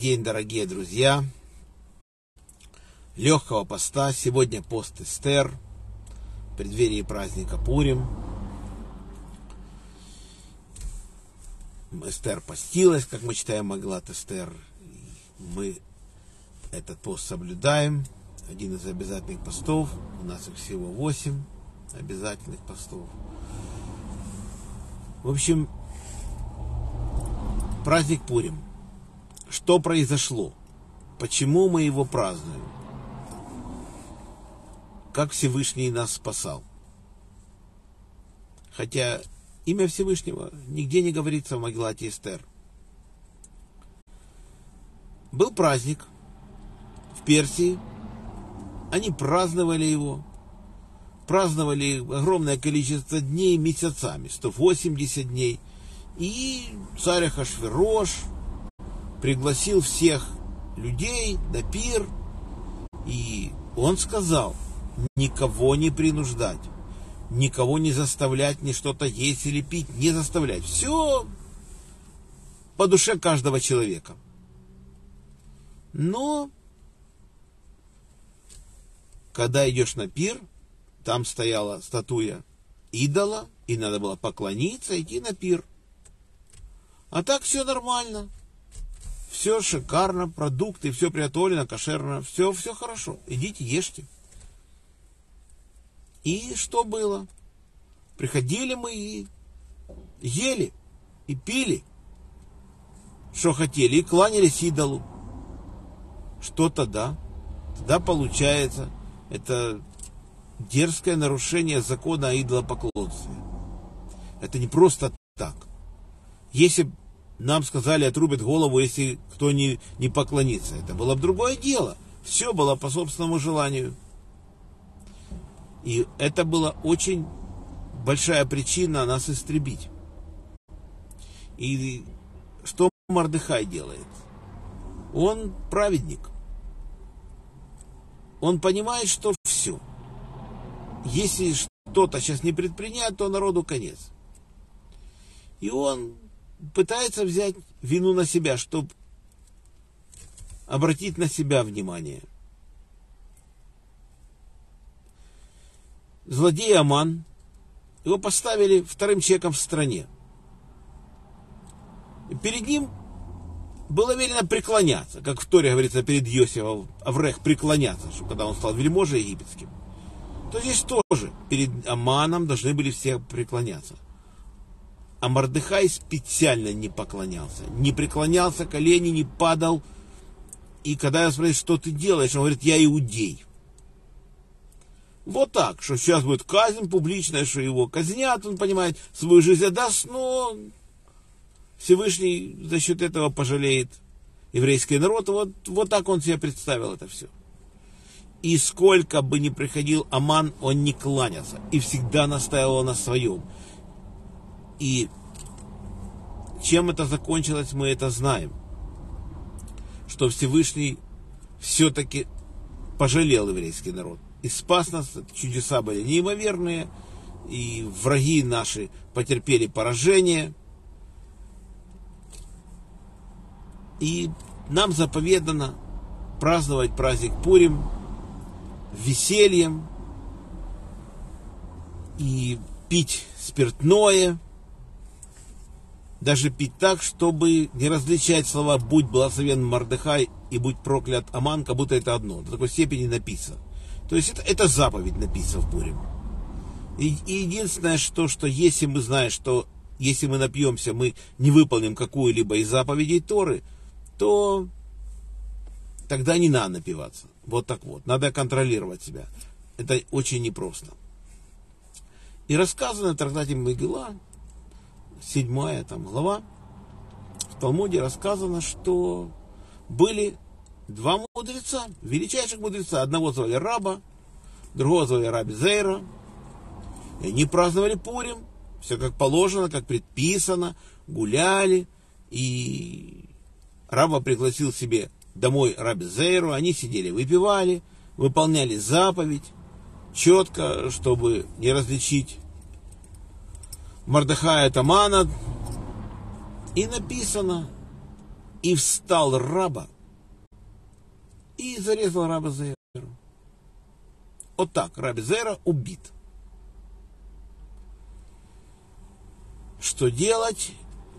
день, дорогие друзья. Легкого поста. Сегодня пост Эстер. В преддверии праздника Пурим. Эстер постилась, как мы читаем Маглат Эстер. Мы этот пост соблюдаем. Один из обязательных постов. У нас их всего восемь обязательных постов. В общем, праздник Пурим. Что произошло? Почему мы его празднуем? Как Всевышний нас спасал? Хотя имя Всевышнего нигде не говорится в Магеллате Эстер. Был праздник в Персии. Они праздновали его. Праздновали огромное количество дней, месяцами, 180 дней. И царь Ахашвирош пригласил всех людей на пир. И он сказал, никого не принуждать, никого не заставлять ни что-то есть или пить, не заставлять. Все по душе каждого человека. Но когда идешь на пир, там стояла статуя идола, и надо было поклониться, идти на пир. А так все нормально. Все шикарно, продукты, все приготовлено, кошерно, все, все хорошо. Идите, ешьте. И что было? Приходили мы и ели, и пили, что хотели, и кланялись идолу. Что тогда? Тогда получается, это дерзкое нарушение закона о идолопоклонстве. Это не просто так. Если нам сказали, отрубят голову, если кто не, не поклонится. Это было бы другое дело. Все было по собственному желанию. И это была очень большая причина нас истребить. И что Мардыхай делает? Он праведник. Он понимает, что все. Если что-то сейчас не предпринять, то народу конец. И он пытается взять вину на себя, чтобы обратить на себя внимание. Злодей Аман, его поставили вторым человеком в стране. Перед ним было велено преклоняться, как в Торе говорится перед Йосифом, Аврех преклоняться, что когда он стал вельможей египетским. То здесь тоже перед Аманом должны были все преклоняться. А Мордыхай специально не поклонялся. Не преклонялся, колени не падал. И когда я спросил, что ты делаешь, он говорит, я иудей. Вот так, что сейчас будет казнь публичная, что его казнят, он понимает, свою жизнь отдаст, но Всевышний за счет этого пожалеет еврейский народ. Вот, вот так он себе представил это все. И сколько бы ни приходил Аман, он не кланялся. И всегда настаивал на своем. И чем это закончилось, мы это знаем. Что Всевышний все-таки пожалел еврейский народ. И спас нас, чудеса были неимоверные, и враги наши потерпели поражение. И нам заповедано праздновать праздник Пурим весельем и пить спиртное – даже пить так, чтобы не различать слова «будь благословен Мардыхай» и «будь проклят Аман», как будто это одно. До такой степени написано. То есть это, это заповедь написана в Пурим. И, и единственное, что, что если мы знаем, что если мы напьемся, мы не выполним какую-либо из заповедей Торы, то тогда не надо напиваться. Вот так вот. Надо контролировать себя. Это очень непросто. И рассказано в трактате Могила, седьмая там глава, в Талмуде рассказано, что были два мудреца, величайших мудреца. Одного звали Раба, другого звали Раби Зейра. И они праздновали Пурим, все как положено, как предписано, гуляли. И Раба пригласил себе домой Раби Зейру, они сидели, выпивали, выполняли заповедь четко, чтобы не различить Мардахая Тамана. И написано, И встал раба и зарезал раба Зеру. Вот так, раби Зера убит. Что делать?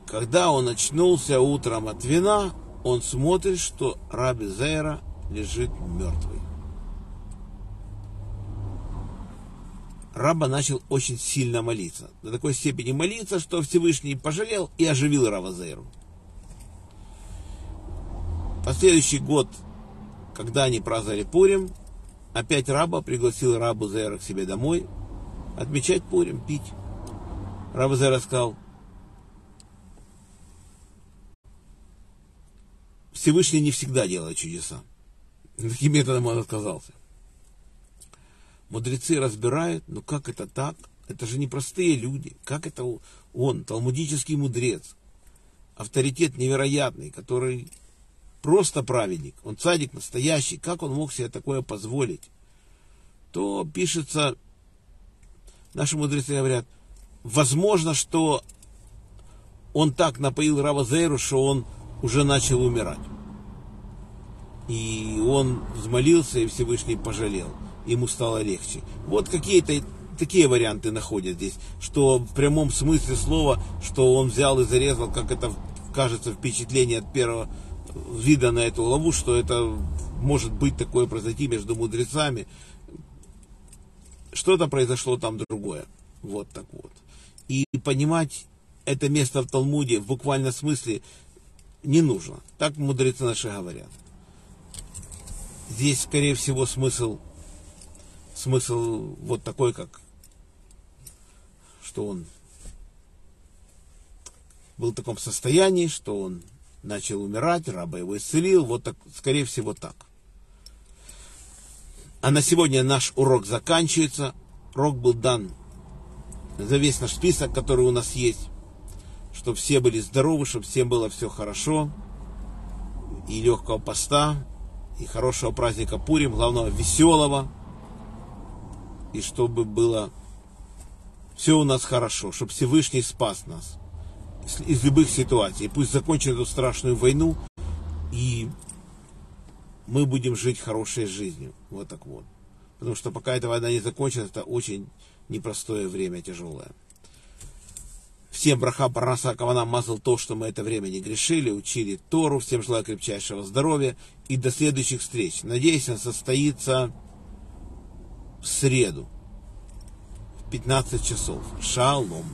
Когда он очнулся утром от вина, он смотрит, что раби Зера лежит мертвый. Раба начал очень сильно молиться. До такой степени молиться, что Всевышний пожалел и оживил Раба Зейру. Последующий год, когда они праздновали Пурим, опять Раба пригласил Рабу Зейра к себе домой отмечать Пурим, пить. Раба Зейра сказал, Всевышний не всегда делает чудеса. Таким методом он отказался. Мудрецы разбирают, ну как это так? Это же не простые люди. Как это он, талмудический мудрец, авторитет невероятный, который просто праведник, он цадик настоящий, как он мог себе такое позволить? То пишется, наши мудрецы говорят, возможно, что он так напоил Равазейру, что он уже начал умирать. И он взмолился, и Всевышний пожалел ему стало легче. Вот какие-то такие варианты находят здесь, что в прямом смысле слова, что он взял и зарезал, как это кажется впечатление от первого вида на эту главу, что это может быть такое произойти между мудрецами. Что-то произошло там другое. Вот так вот. И понимать это место в Талмуде в буквальном смысле не нужно. Так мудрецы наши говорят. Здесь, скорее всего, смысл смысл вот такой, как что он был в таком состоянии, что он начал умирать, раба его исцелил, вот так, скорее всего так. А на сегодня наш урок заканчивается. Урок был дан за весь наш список, который у нас есть, чтобы все были здоровы, чтобы всем было все хорошо, и легкого поста, и хорошего праздника Пурим, главного веселого, и чтобы было все у нас хорошо, чтобы Всевышний спас нас из любых ситуаций. Пусть закончит эту страшную войну, и мы будем жить хорошей жизнью. Вот так вот. Потому что пока эта война не закончится, это очень непростое время, тяжелое. Всем браха Парнаса Кавана мазал то, что мы это время не грешили, учили Тору. Всем желаю крепчайшего здоровья и до следующих встреч. Надеюсь, он состоится среду в 15 часов. Шалом.